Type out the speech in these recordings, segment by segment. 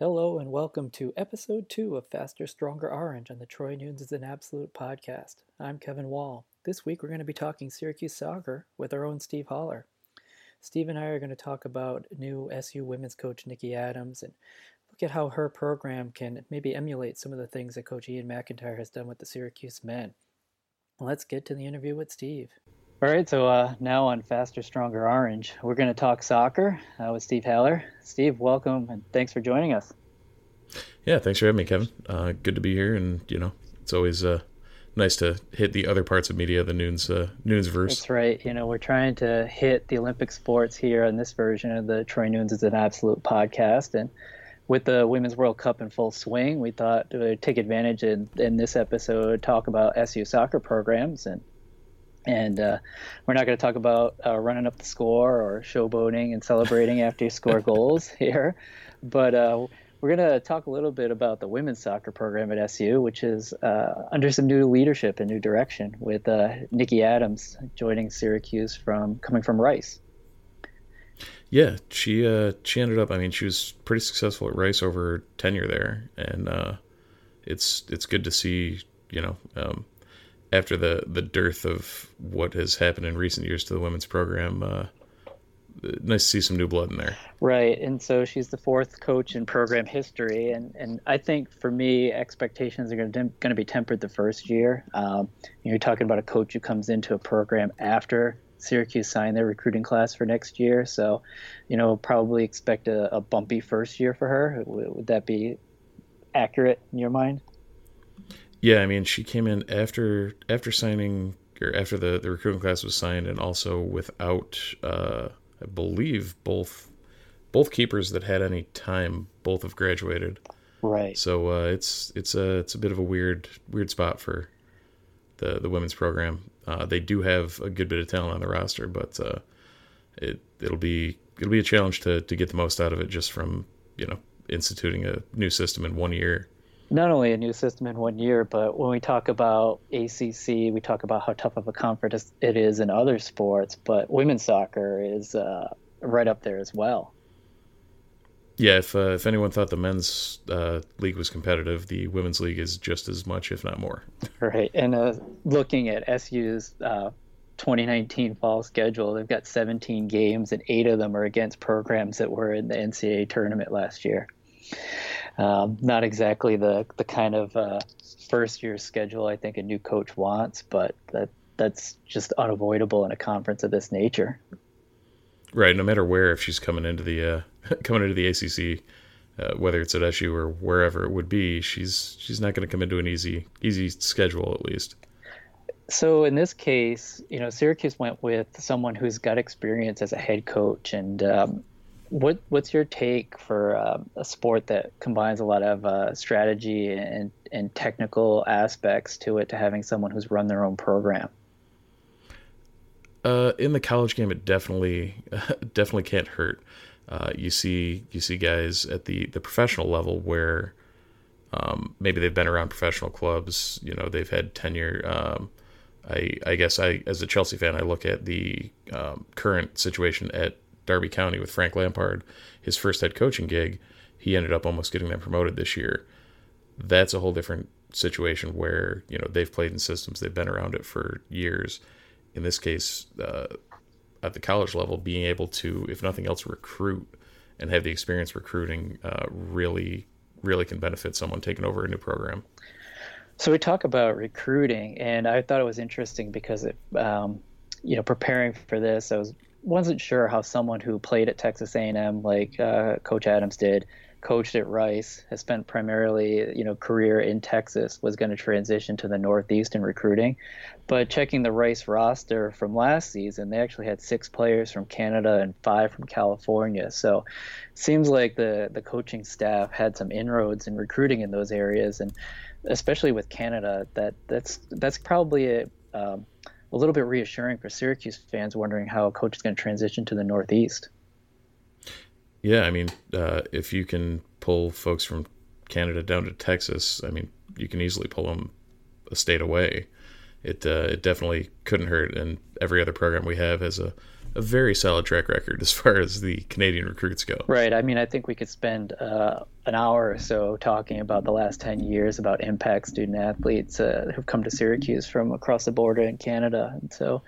Hello, and welcome to episode two of Faster, Stronger Orange on the Troy Nunes is an Absolute podcast. I'm Kevin Wall. This week we're going to be talking Syracuse soccer with our own Steve Holler. Steve and I are going to talk about new SU women's coach Nikki Adams and look at how her program can maybe emulate some of the things that Coach Ian McIntyre has done with the Syracuse men. Let's get to the interview with Steve. All right, so uh, now on Faster, Stronger Orange, we're going to talk soccer uh, with Steve Haller. Steve, welcome and thanks for joining us. Yeah, thanks for having me, Kevin. Uh, good to be here, and you know, it's always uh, nice to hit the other parts of media, the Nunes uh, Nunes verse. That's right. You know, we're trying to hit the Olympic sports here on this version of the Troy Nunes is an Absolute podcast, and with the Women's World Cup in full swing, we thought to take advantage in, in this episode, talk about SU soccer programs and and uh, we're not going to talk about uh, running up the score or showboating and celebrating after you score goals here, but uh, we're going to talk a little bit about the women's soccer program at SU, which is uh, under some new leadership and new direction with uh, Nikki Adams joining Syracuse from coming from Rice. Yeah, she uh, she ended up. I mean, she was pretty successful at Rice over her tenure there, and it's it's good to see. You know. Um, after the the dearth of what has happened in recent years to the women's program. Uh, nice to see some new blood in there. Right, and so she's the fourth coach in program history, and and I think for me, expectations are going to going to be tempered the first year. Um, you're talking about a coach who comes into a program after Syracuse signed their recruiting class for next year, so you know probably expect a, a bumpy first year for her. Would, would that be accurate in your mind? Yeah, I mean, she came in after after signing or after the the recruiting class was signed, and also without, uh, I believe both both keepers that had any time both have graduated. Right. So uh, it's it's a it's a bit of a weird weird spot for the the women's program. Uh, they do have a good bit of talent on the roster, but uh, it it'll be it'll be a challenge to to get the most out of it just from you know instituting a new system in one year not only a new system in one year, but when we talk about ACC, we talk about how tough of a conference it is in other sports, but women's soccer is uh, right up there as well. Yeah, if uh, if anyone thought the men's uh, league was competitive, the women's league is just as much, if not more. Right, and uh, looking at SU's uh, 2019 fall schedule, they've got 17 games, and eight of them are against programs that were in the NCAA tournament last year um, not exactly the the kind of uh, first year schedule I think a new coach wants, but that that's just unavoidable in a conference of this nature. Right. No matter where, if she's coming into the uh, coming into the ACC, uh, whether it's at SU or wherever it would be, she's she's not going to come into an easy easy schedule at least. So in this case, you know, Syracuse went with someone who's got experience as a head coach, and um, what what's your take for uh, a sport that combines a lot of uh, strategy and and technical aspects to it to having someone who's run their own program? Uh, in the college game, it definitely definitely can't hurt. Uh, you see you see guys at the the professional level where um, maybe they've been around professional clubs. You know, they've had tenure. Um, I I guess I as a Chelsea fan, I look at the um, current situation at Derby County with Frank Lampard, his first head coaching gig, he ended up almost getting them promoted this year. That's a whole different situation where you know they've played in systems, they've been around it for years. In this case, uh, at the college level, being able to, if nothing else, recruit and have the experience recruiting uh, really, really can benefit someone taking over a new program. So we talk about recruiting, and I thought it was interesting because it, um, you know, preparing for this, I was wasn't sure how someone who played at Texas A&M, like uh, Coach Adams did, coached at Rice, has spent primarily, you know, career in Texas, was going to transition to the Northeast in recruiting. But checking the Rice roster from last season, they actually had six players from Canada and five from California. So seems like the the coaching staff had some inroads in recruiting in those areas, and especially with Canada, that that's that's probably a um, a little bit reassuring for Syracuse fans wondering how a coach is going to transition to the Northeast. Yeah, I mean, uh, if you can pull folks from Canada down to Texas, I mean, you can easily pull them a state away. It uh, it definitely couldn't hurt, and every other program we have has a, a very solid track record as far as the Canadian recruits go. Right. I mean, I think we could spend uh, an hour or so talking about the last ten years about impact student athletes uh, who've come to Syracuse from across the border in Canada, and so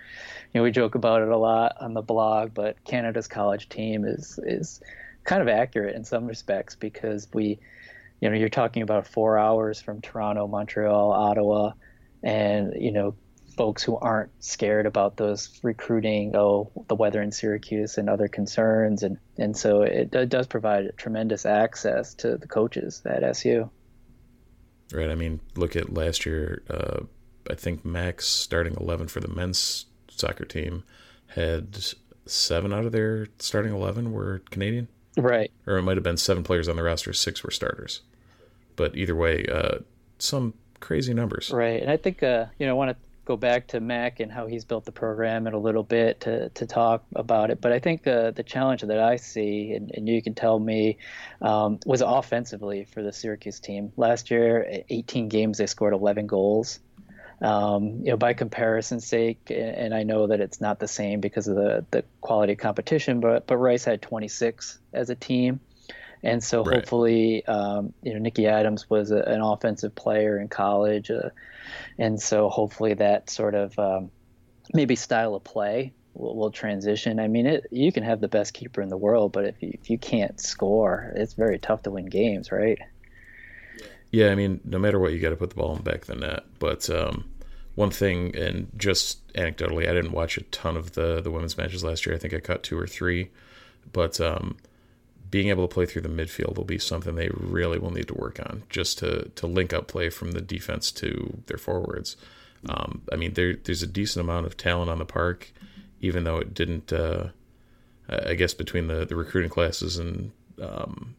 you know we joke about it a lot on the blog. But Canada's college team is is kind of accurate in some respects because we, you know, you're talking about four hours from Toronto, Montreal, Ottawa, and you know, folks who aren't scared about those recruiting, oh, the weather in Syracuse and other concerns, and and so it, it does provide tremendous access to the coaches at SU. Right. I mean, look at last year. Uh, I think Mac's starting eleven for the men's soccer team had seven out of their starting eleven were Canadian. Right. Or it might have been seven players on the roster, six were starters. But either way, uh, some crazy numbers. Right. And I think, uh, you know, I want to go back to Mac and how he's built the program in a little bit to, to talk about it. But I think uh, the challenge that I see, and, and you can tell me, um, was offensively for the Syracuse team. Last year, 18 games, they scored 11 goals. Um, you know, by comparison's sake, and I know that it's not the same because of the, the quality competition, but but Rice had 26 as a team, and so right. hopefully, um, you know, Nikki Adams was a, an offensive player in college, uh, and so hopefully that sort of um, maybe style of play will, will transition. I mean, it, you can have the best keeper in the world, but if you, if you can't score, it's very tough to win games, right? Yeah, I mean, no matter what, you got to put the ball in back of the net. But um, one thing, and just anecdotally, I didn't watch a ton of the the women's matches last year. I think I caught two or three, but um, being able to play through the midfield will be something they really will need to work on, just to to link up play from the defense to their forwards. Um, I mean, there there's a decent amount of talent on the park, even though it didn't. Uh, I guess between the the recruiting classes and um,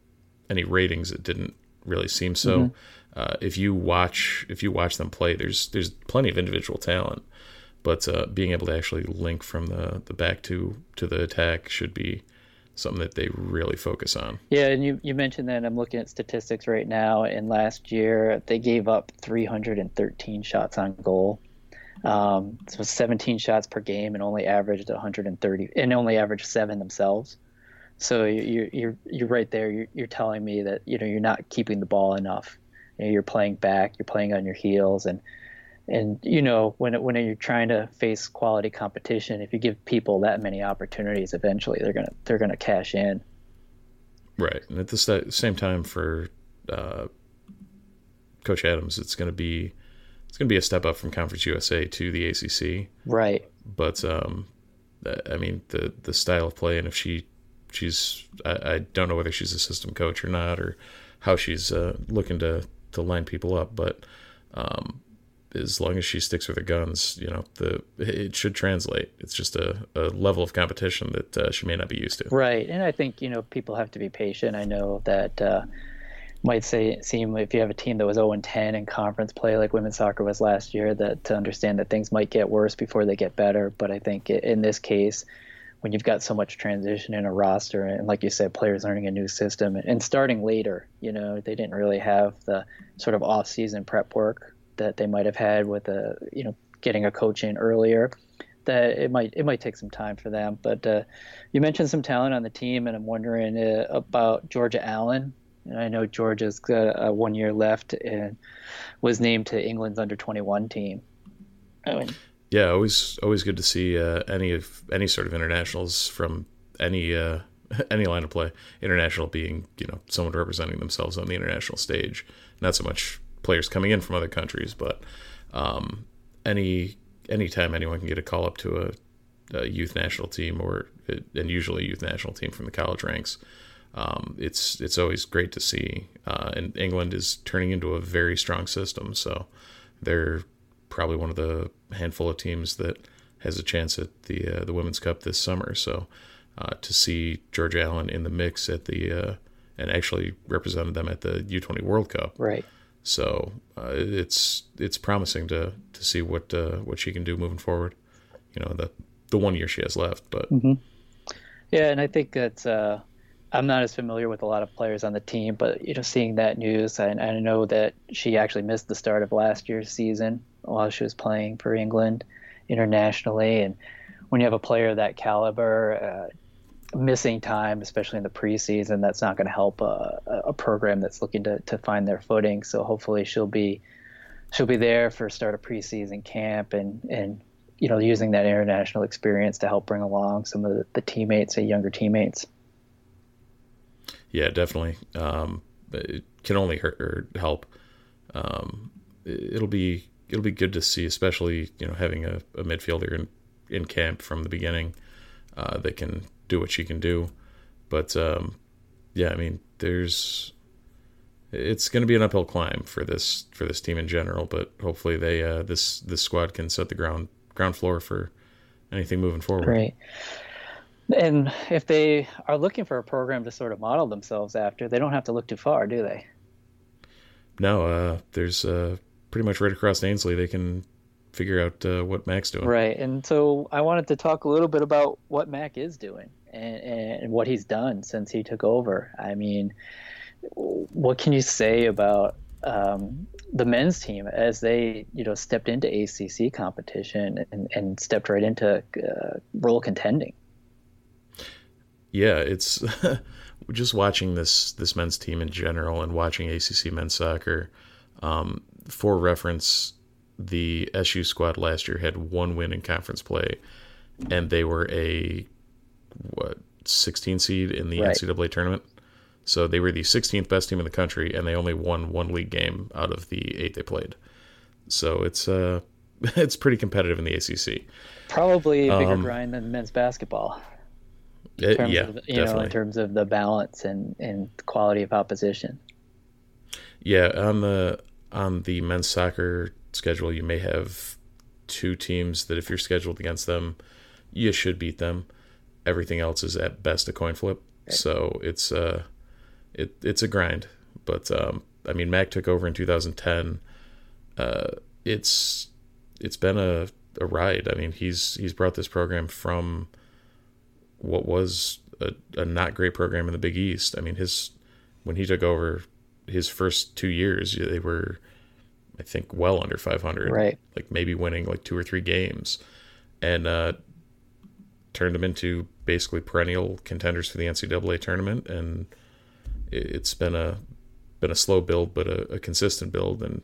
any ratings, it didn't really seem so. Mm-hmm. Uh, if you watch if you watch them play, there's there's plenty of individual talent, but uh, being able to actually link from the the back to to the attack should be something that they really focus on. Yeah, and you, you mentioned that I'm looking at statistics right now, and last year they gave up 313 shots on goal. Um, so 17 shots per game, and only averaged 130, and only averaged seven themselves. So you're you're you're right there. You're, you're telling me that you know you're not keeping the ball enough. You know, you're playing back. You're playing on your heels, and and you know when when you're trying to face quality competition, if you give people that many opportunities, eventually they're gonna they're gonna cash in. Right, and at the same time for uh, Coach Adams, it's gonna be it's gonna be a step up from Conference USA to the ACC. Right. But um, I mean the the style of play, and if she she's I, I, don't know whether she's a system coach or not or how she's uh, looking to to line people up but um, as long as she sticks with her guns you know the it should translate. It's just a, a level of competition that uh, she may not be used to. Right. And i think you know people have to be patient. I know that uh, might say seem if you have a team that was 0 and 10 in conference play like women's soccer was last year that to understand that things might get worse before they get better. But i think in this case when you've got so much transition in a roster and like you said players learning a new system and starting later you know they didn't really have the sort of off-season prep work that they might have had with a you know getting a coach in earlier that it might it might take some time for them. But uh, you mentioned some talent on the team and i'm wondering uh, about georgia allen. And i know georgia's got uh, one year left and was named to england's under 21 team. I mean, yeah, always always good to see uh, any of any sort of internationals from any uh, any line of play. International being you know someone representing themselves on the international stage, not so much players coming in from other countries, but um, any anytime anyone can get a call up to a, a youth national team or and usually youth national team from the college ranks, um, it's it's always great to see. Uh, and England is turning into a very strong system, so they're probably one of the handful of teams that has a chance at the uh, the Women's Cup this summer. So uh, to see George Allen in the mix at the uh, and actually represented them at the U20 World Cup, right? So uh, it's it's promising to to see what uh, what she can do moving forward. You know the the one year she has left, but mm-hmm. yeah, and I think that Uh, I'm not as familiar with a lot of players on the team, but you know, seeing that news, I, I know that she actually missed the start of last year's season while she was playing for England internationally, and when you have a player of that caliber, uh, missing time, especially in the preseason, that's not going to help a, a, program that's looking to, to find their footing. So hopefully she'll be she'll be there for start of preseason camp and and you know using that international experience to help bring along some of the, the teammates, the younger teammates. Yeah, definitely. Um, it can only hurt or help. Um, it'll be it'll be good to see, especially you know having a, a midfielder in in camp from the beginning uh, that can do what she can do. But um, yeah, I mean, there's it's going to be an uphill climb for this for this team in general. But hopefully, they uh, this this squad can set the ground ground floor for anything moving forward. Right. And if they are looking for a program to sort of model themselves after, they don't have to look too far, do they? No, uh, there's uh, pretty much right across Ainslie. They can figure out uh, what Mac's doing. Right. And so I wanted to talk a little bit about what Mac is doing and, and what he's done since he took over. I mean, what can you say about um, the men's team as they, you know, stepped into ACC competition and, and stepped right into uh, role contending? yeah, it's just watching this this men's team in general and watching ACC men's soccer. Um, for reference, the SU squad last year had one win in conference play, and they were a what 16 seed in the right. NCAA tournament. So they were the 16th best team in the country, and they only won one league game out of the eight they played. So it's uh, it's pretty competitive in the ACC. Probably a bigger um, grind than men's basketball. In terms yeah, of, you definitely. know, in terms of the balance and, and quality of opposition. Yeah, on the on the men's soccer schedule, you may have two teams that if you're scheduled against them, you should beat them. Everything else is at best a coin flip. Right. So it's uh it it's a grind. But um I mean Mac took over in 2010. Uh it's it's been a a ride. I mean, he's he's brought this program from what was a, a not great program in the Big East. I mean, his when he took over his first two years, they were, I think, well under 500. Right. Like maybe winning like two or three games, and uh, turned them into basically perennial contenders for the NCAA tournament. And it's been a been a slow build, but a, a consistent build, and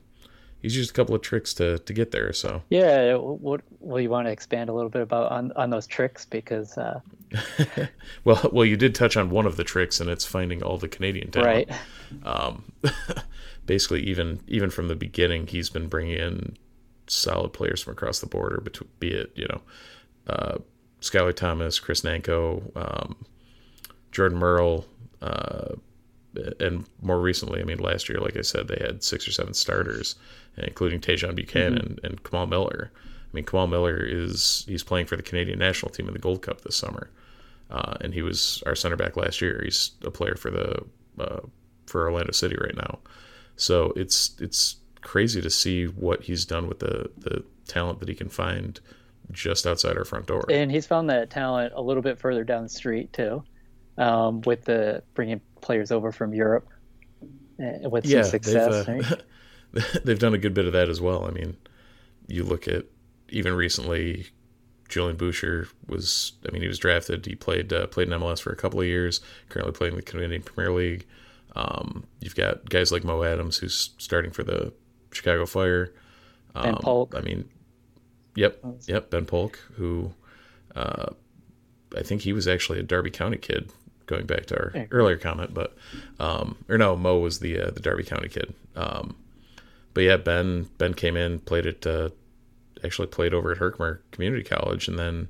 he's used a couple of tricks to to get there. So yeah, what well, you want to expand a little bit about on on those tricks because. Uh... well, well, you did touch on one of the tricks, and it's finding all the Canadian talent. Right. Um, basically, even even from the beginning, he's been bringing in solid players from across the border, be it you know, uh, Skylar Thomas, Chris Nanco, um, Jordan Murrell. Uh, and more recently, I mean, last year, like I said, they had six or seven starters, including Tajon Buchanan mm-hmm. and Kamal Miller. I mean, Kamal Miller is he's playing for the Canadian national team in the Gold Cup this summer, uh, and he was our center back last year. He's a player for the uh, for Orlando City right now. So it's it's crazy to see what he's done with the the talent that he can find just outside our front door. And he's found that talent a little bit further down the street too, um, with the bringing players over from Europe uh, with yeah, some success. They've, uh, they've done a good bit of that as well. I mean, you look at even recently, Julian Buescher was. I mean, he was drafted. He played uh, played in MLS for a couple of years. Currently playing the Canadian Premier League. Um, you've got guys like Mo Adams, who's starting for the Chicago Fire. Um, ben Polk. I mean, yep, yep. Ben Polk, who uh, I think he was actually a Derby County kid going back to our earlier comment, but um, or no, Mo was the uh, the Derby County kid. Um, but yeah, Ben Ben came in, played it, uh, actually played over at Herkimer Community College, and then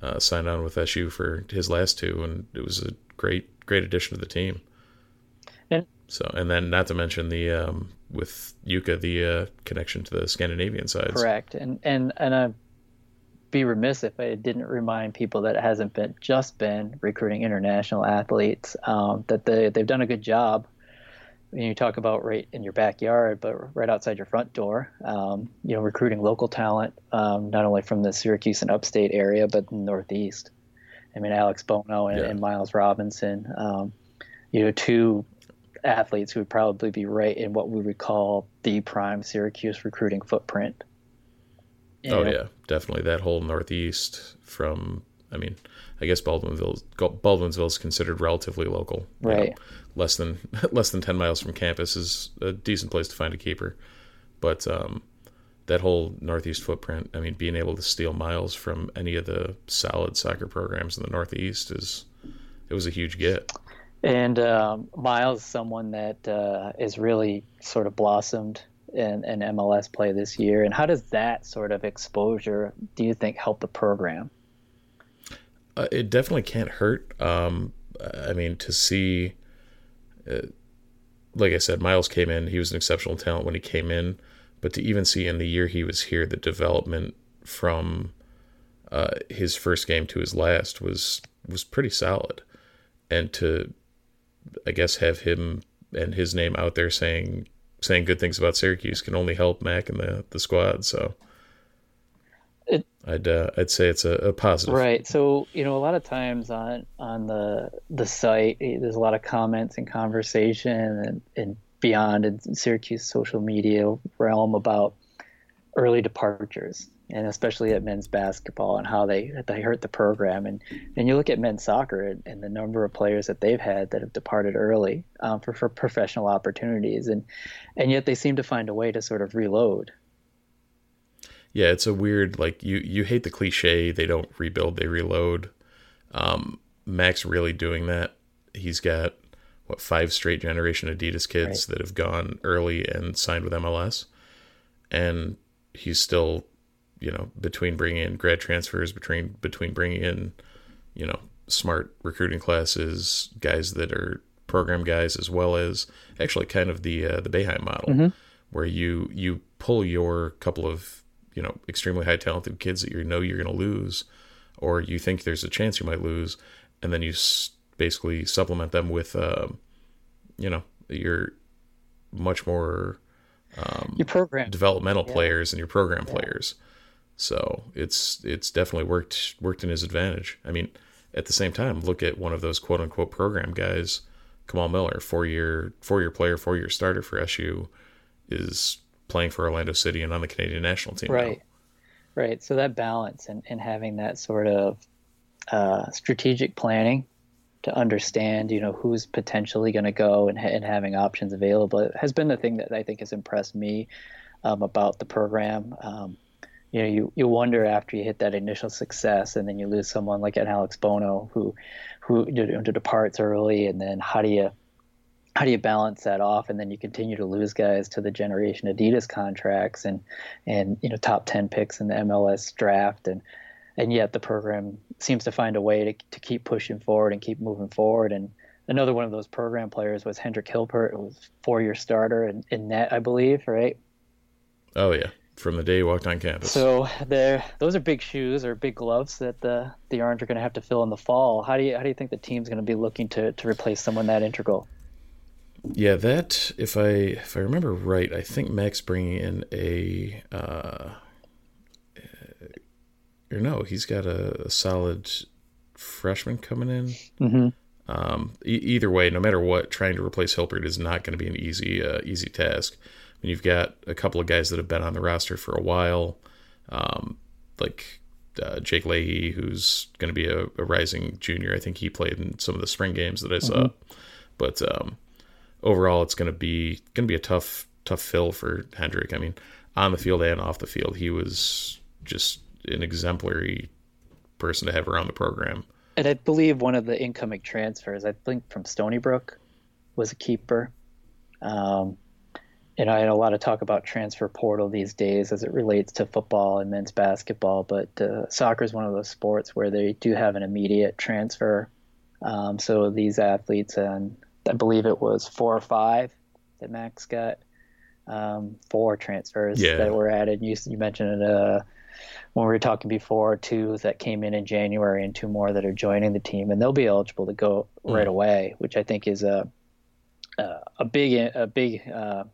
uh, signed on with SU for his last two, and it was a great great addition to the team. So, and then not to mention the um, with Jukka the uh, connection to the Scandinavian sides. Correct, and and and I'd be remiss if I didn't remind people that it hasn't been just been recruiting international athletes. Um, that they they've done a good job. When you talk about right in your backyard, but right outside your front door, um, you know, recruiting local talent, um, not only from the Syracuse and upstate area, but the Northeast. I mean, Alex Bono and, Yeah. and Miles Robinson, um, you know, two athletes who would probably be right in what we would call the prime Syracuse recruiting footprint. You Oh know, yeah, definitely that whole northeast from. I mean, I guess Baldwinsville Baldwinsville is considered relatively local. you know, Right. less than less than ten miles from campus is a decent place to find a keeper, but um, that whole northeast footprint. I mean, being able to steal miles from any of the solid soccer programs in the northeast is it was a huge get. And um, Miles, someone that uh, is really sort of blossomed in, in MLS play this year. And how does that sort of exposure, do you think, help the program? Uh, it definitely can't hurt. Um, I mean, to see, uh, like I said, Miles came in. He was an exceptional talent when he came in, but to even see in the year he was here, the development from uh, his first game to his last was was pretty solid, and to, I guess, have him and his name out there saying saying good things about Syracuse can only help Mac and the the squad. So. It- I'd uh, I'd say it's a, a positive. Right. So, you know, a lot of times on on the the site, eh, there's a lot of comments and conversation and, and beyond in Syracuse social media realm about early departures and especially at men's basketball and how they they hurt the program. And and you look at men's soccer and, and the number of players that they've had that have departed early um, for for professional opportunities. And and yet they seem to find a way to sort of reload. Yeah, it's a weird like you you hate the cliche they don't rebuild they reload. Um, Mac's really doing that. He's got what five straight generation Adidas kids that have gone early and signed with MLS, and he's still, you know, between bringing in grad transfers, between between bringing in, you know, smart recruiting classes, guys that are program guys as well as actually kind of the uh, the Boeheim model, where you you pull your couple of you know extremely high talented kids that you know you're going to lose, or you think there's a chance you might lose, and then you s- basically supplement them with, um, you know, your much more your program. developmental players and your program players. So it's it's definitely worked worked in his advantage. I mean, at the same time, look at one of those quote unquote program guys, Kamal Miller, four year four year player, four year starter for SU, is playing for Orlando City and on the Canadian national team. now. Right. Right. So that balance and, and having that sort of uh, strategic planning to understand, you know, who's potentially going to go and, and having options available has been the thing that I think has impressed me um, about the program. Um, you know, you, you wonder after you hit that initial success and then you lose someone like an Alex Bono who, who departs early and then how do you, how do you balance that off? And then you continue to lose guys to the generation adidas contracts and and you know top 10 picks in the mls draft. And and yet the program seems to find a way to, to keep pushing forward and keep moving forward. And another one of those program players was hendrik hilpert who was four-year starter in, in net i believe right? Oh yeah, from the day he walked on campus. so there those are big shoes or big gloves that the the orange are going to have to fill in the fall how do you how do you think the team's going to be looking to to replace someone that integral Yeah, that if I if I remember right, I think Mac's bringing in a uh, or no, he's got a, a solid freshman coming in. mm-hmm. Um, e- either way, no matter what, trying to replace Hilpert is not going to be an easy uh, easy task. I mean, you've got a couple of guys that have been on the roster for a while, um, like uh, Jake Leahy, who's going to be a, a rising junior. I think he played in some of the spring games that I saw. But um, overall, it's going to be going to be a tough tough fill for Hendrik. I mean, on the field and off the field, he was just an exemplary person to have around the program. And I believe one of the incoming transfers, I think from Stony Brook, was a keeper. Um, you know, I had a lot of talk about transfer portal these days as it relates to football and men's basketball, but uh, soccer is one of those sports where they do have an immediate transfer Um, so these athletes, and I believe it was four or five that Max got, um, four transfers yeah. that were added. You, you mentioned uh, when we were talking before, two that came in in January and two more that are joining the team, and they'll be eligible to go mm. right away, which I think is a a, a big a big uh,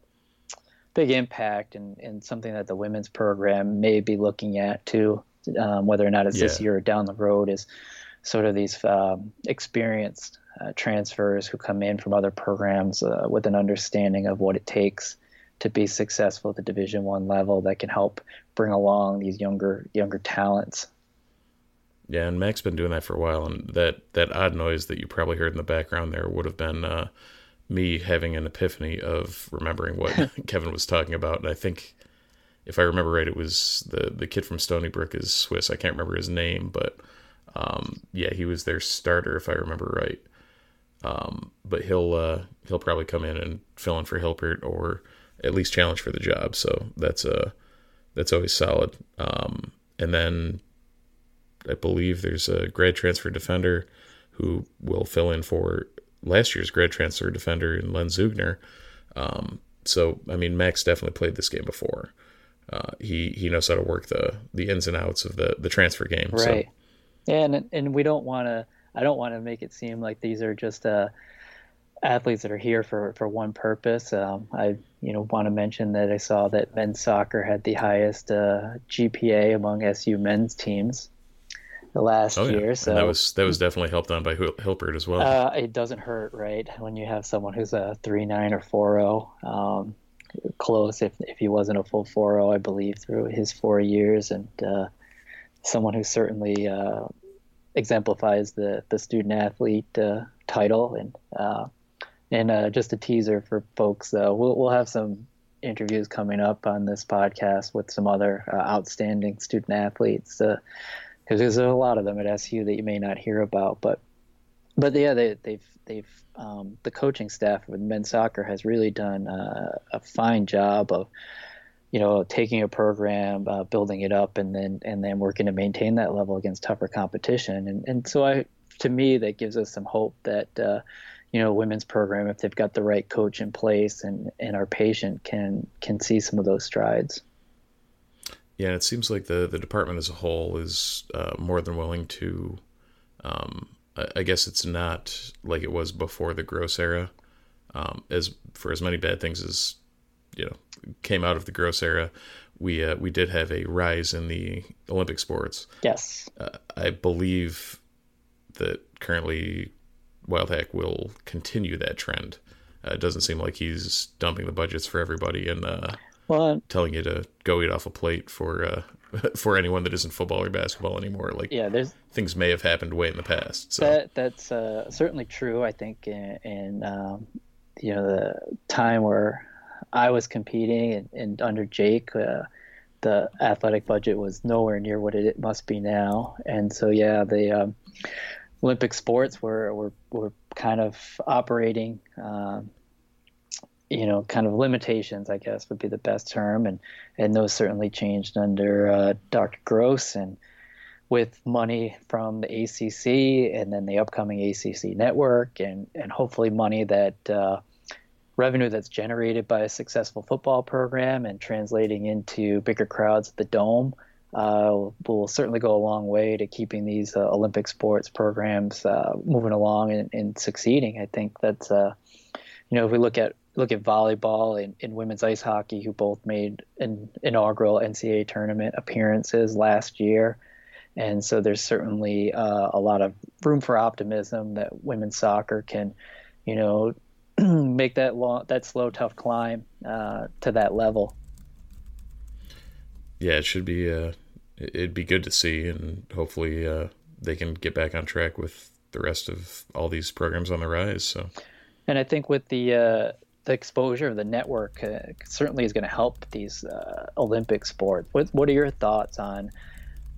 big impact and, and something that the women's program may be looking at too, um, whether or not it's yeah. this year or down the road, is sort of these um, experienced uh, transfers who come in from other programs uh, with an understanding of what it takes to be successful at the Division One level that can help bring along these younger younger talents. Yeah, and Mac's been doing that for a while, and that that odd noise that you probably heard in the background there would have been uh, me having an epiphany of remembering what Kevin was talking about. And I think, if I remember right, it was the the kid from Stony Brook is Swiss. I can't remember his name, but um, yeah, he was their starter if I remember right. Um, but he'll uh, he'll probably come in and fill in for Hilpert or at least challenge for the job. So that's a uh, that's always solid. Um, and then I believe there's a grad transfer defender who will fill in for last year's grad transfer defender in Len Zeugner. Um, so I mean, Mac's definitely played this game before. Uh, he he knows how to work the the ins and outs of the the transfer game. Right. So. And and we don't want to. I don't want to make it seem like these are just uh, athletes that are here for for one purpose. Um, I you know want to mention that I saw that men's soccer had the highest uh, GPA among SU men's teams the last oh, yeah. year. So and that was that was definitely helped on by Hilpert as well. Uh, it doesn't hurt, right, when you have someone who's a three nine or four zero, oh, um, close if if he wasn't a full four zero, I believe, through his four years, and uh, someone who certainly uh, exemplifies the the student athlete uh, title and. Uh, and uh, just a teaser for folks, we'll, we'll have some interviews coming up on this podcast with some other outstanding student athletes because there's a lot of them at SU that you may not hear about. But but yeah, they, they've they've um, the coaching staff with men's soccer has really done uh, a fine job of you know taking a program, uh, building it up, and then and then working to maintain that level against tougher competition. And and so I to me that gives us some hope that. Uh, you know, women's program, if they've got the right coach in place and, and are patient, can can see some of those strides. Yeah, it seems like the the department as a whole is uh, more than willing to. Um, I, I, guess it's not like it was before the Gross era. Um, as for as many bad things as you know came out of the Gross era, we uh, we did have a rise in the Olympic sports. Yes, uh, I believe that currently Wildhack will continue that trend. Uh, it doesn't seem like he's dumping the budgets for everybody and uh, telling you to go eat off a plate for uh, for anyone that isn't football or basketball anymore. Like yeah, there's things may have happened way in the past. So that that's uh, certainly true. I think in, in um, you know the time where I was competing and, and under Jake. Uh, the athletic budget was nowhere near what it must be now, and so yeah, the um, Olympic sports were, were were kind of operating um, you know, kind of limitations, I guess would be the best term, and and those certainly changed under uh, Dr. Gross and with money from the ACC and then the upcoming ACC network and and hopefully money that uh, revenue that's generated by a successful football program and translating into bigger crowds at the dome. Uh, will certainly go a long way to keeping these uh, Olympic sports programs uh, moving along and, and, succeeding. I think that's, uh, you know, if we look at look at volleyball and, and women's ice hockey, who both made an inaugural NCAA tournament appearances last year. And so there's certainly uh, a lot of room for optimism that women's soccer can, you know, make that long, that slow, tough climb uh, to that level. Yeah, it should be. Uh, it'd be good to see, and hopefully uh, they can get back on track with the rest of all these programs on the rise. So, and I think with the uh, the exposure of the network uh, certainly is going to help these uh, Olympic sports. What what are your thoughts on,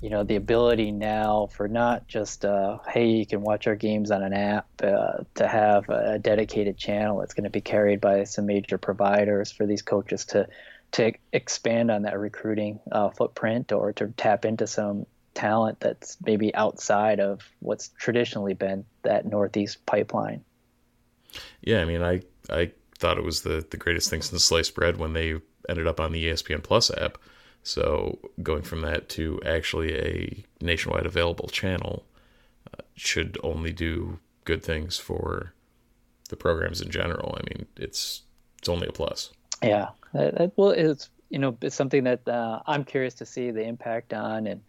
you know, the ability now for not just uh, hey you can watch our games on an app uh, to have a dedicated channel that's going to be carried by some major providers for these coaches to to expand on that recruiting uh, footprint or to tap into some talent that's maybe outside of what's traditionally been that Northeast pipeline. Yeah, I mean, I I thought it was the the greatest thing since sliced bread when they ended up on the ESPN Plus app. So going from that to actually a nationwide available channel uh, should only do good things for the programs in general. I mean, it's it's only a plus. Yeah, well, it's you know it's something that uh, I'm curious to see the impact on and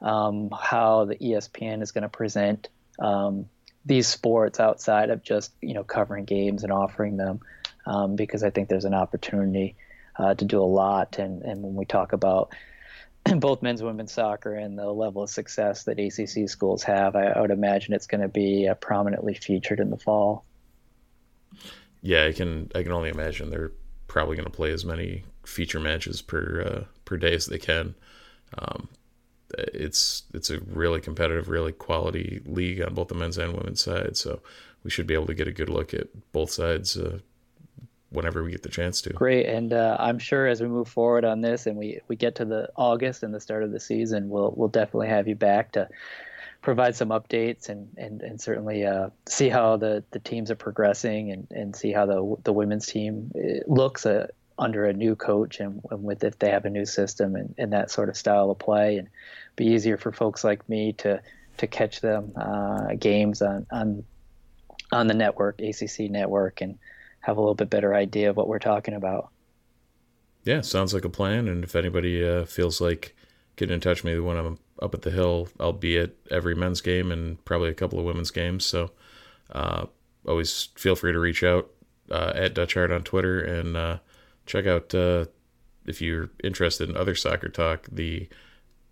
um, how the ESPN is going to present um, these sports outside of just you know covering games and offering them, um, because I think there's an opportunity uh, to do a lot. And and when we talk about both men's and women's soccer and the level of success that ACC schools have, I, I would imagine it's going to be uh, prominently featured in the fall. Yeah, I can I can only imagine they're probably going to play as many feature matches per uh, per day as they can. Um, it's it's a really competitive, really quality league on both the men's and women's side. So we should be able to get a good look at both sides uh, whenever we get the chance to. Great, and uh, I'm sure as we move forward on this and we we get to the August and the start of the season, we'll we'll definitely have you back to provide some updates and and, and certainly uh, see how the, the teams are progressing and, and see how the the women's team uh, looks uh, under a new coach and, and, with if they have a new system and, and that sort of style of play and be easier for folks like me to to catch them uh, games on on on the network ACC network and have a little bit better idea of what we're talking about. Yeah, sounds like a plan. And if anybody uh, feels like getting in touch with me when I'm up at the hill, I'll be at every men's game and probably a couple of women's games. So uh, always feel free to reach out uh, at Dutch Hart on Twitter and uh, check out uh, if you're interested in other soccer talk, the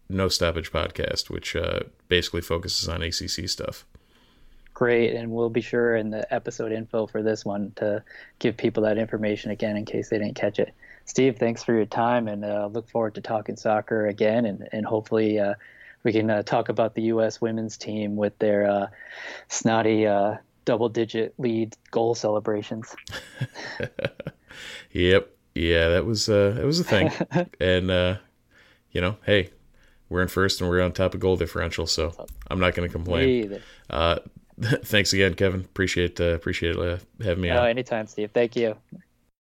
No Stoppage podcast, which uh, basically focuses on ACC stuff. Great, and we'll be sure in the episode info for this one to give people that information again in case they didn't catch it. Steve, thanks for your time, and uh, look forward to talking soccer again, and and hopefully uh, we can uh, talk about the U.S. women's team with their uh, snotty uh, double-digit lead goal celebrations. yep, yeah, that was uh, that was a thing, and uh, you know, hey, we're in first and we're on top of goal differential, so I'm not going to complain. Thanks again, Kevin. Appreciate uh, appreciate uh, having me oh, on. anytime, Steve. Thank you.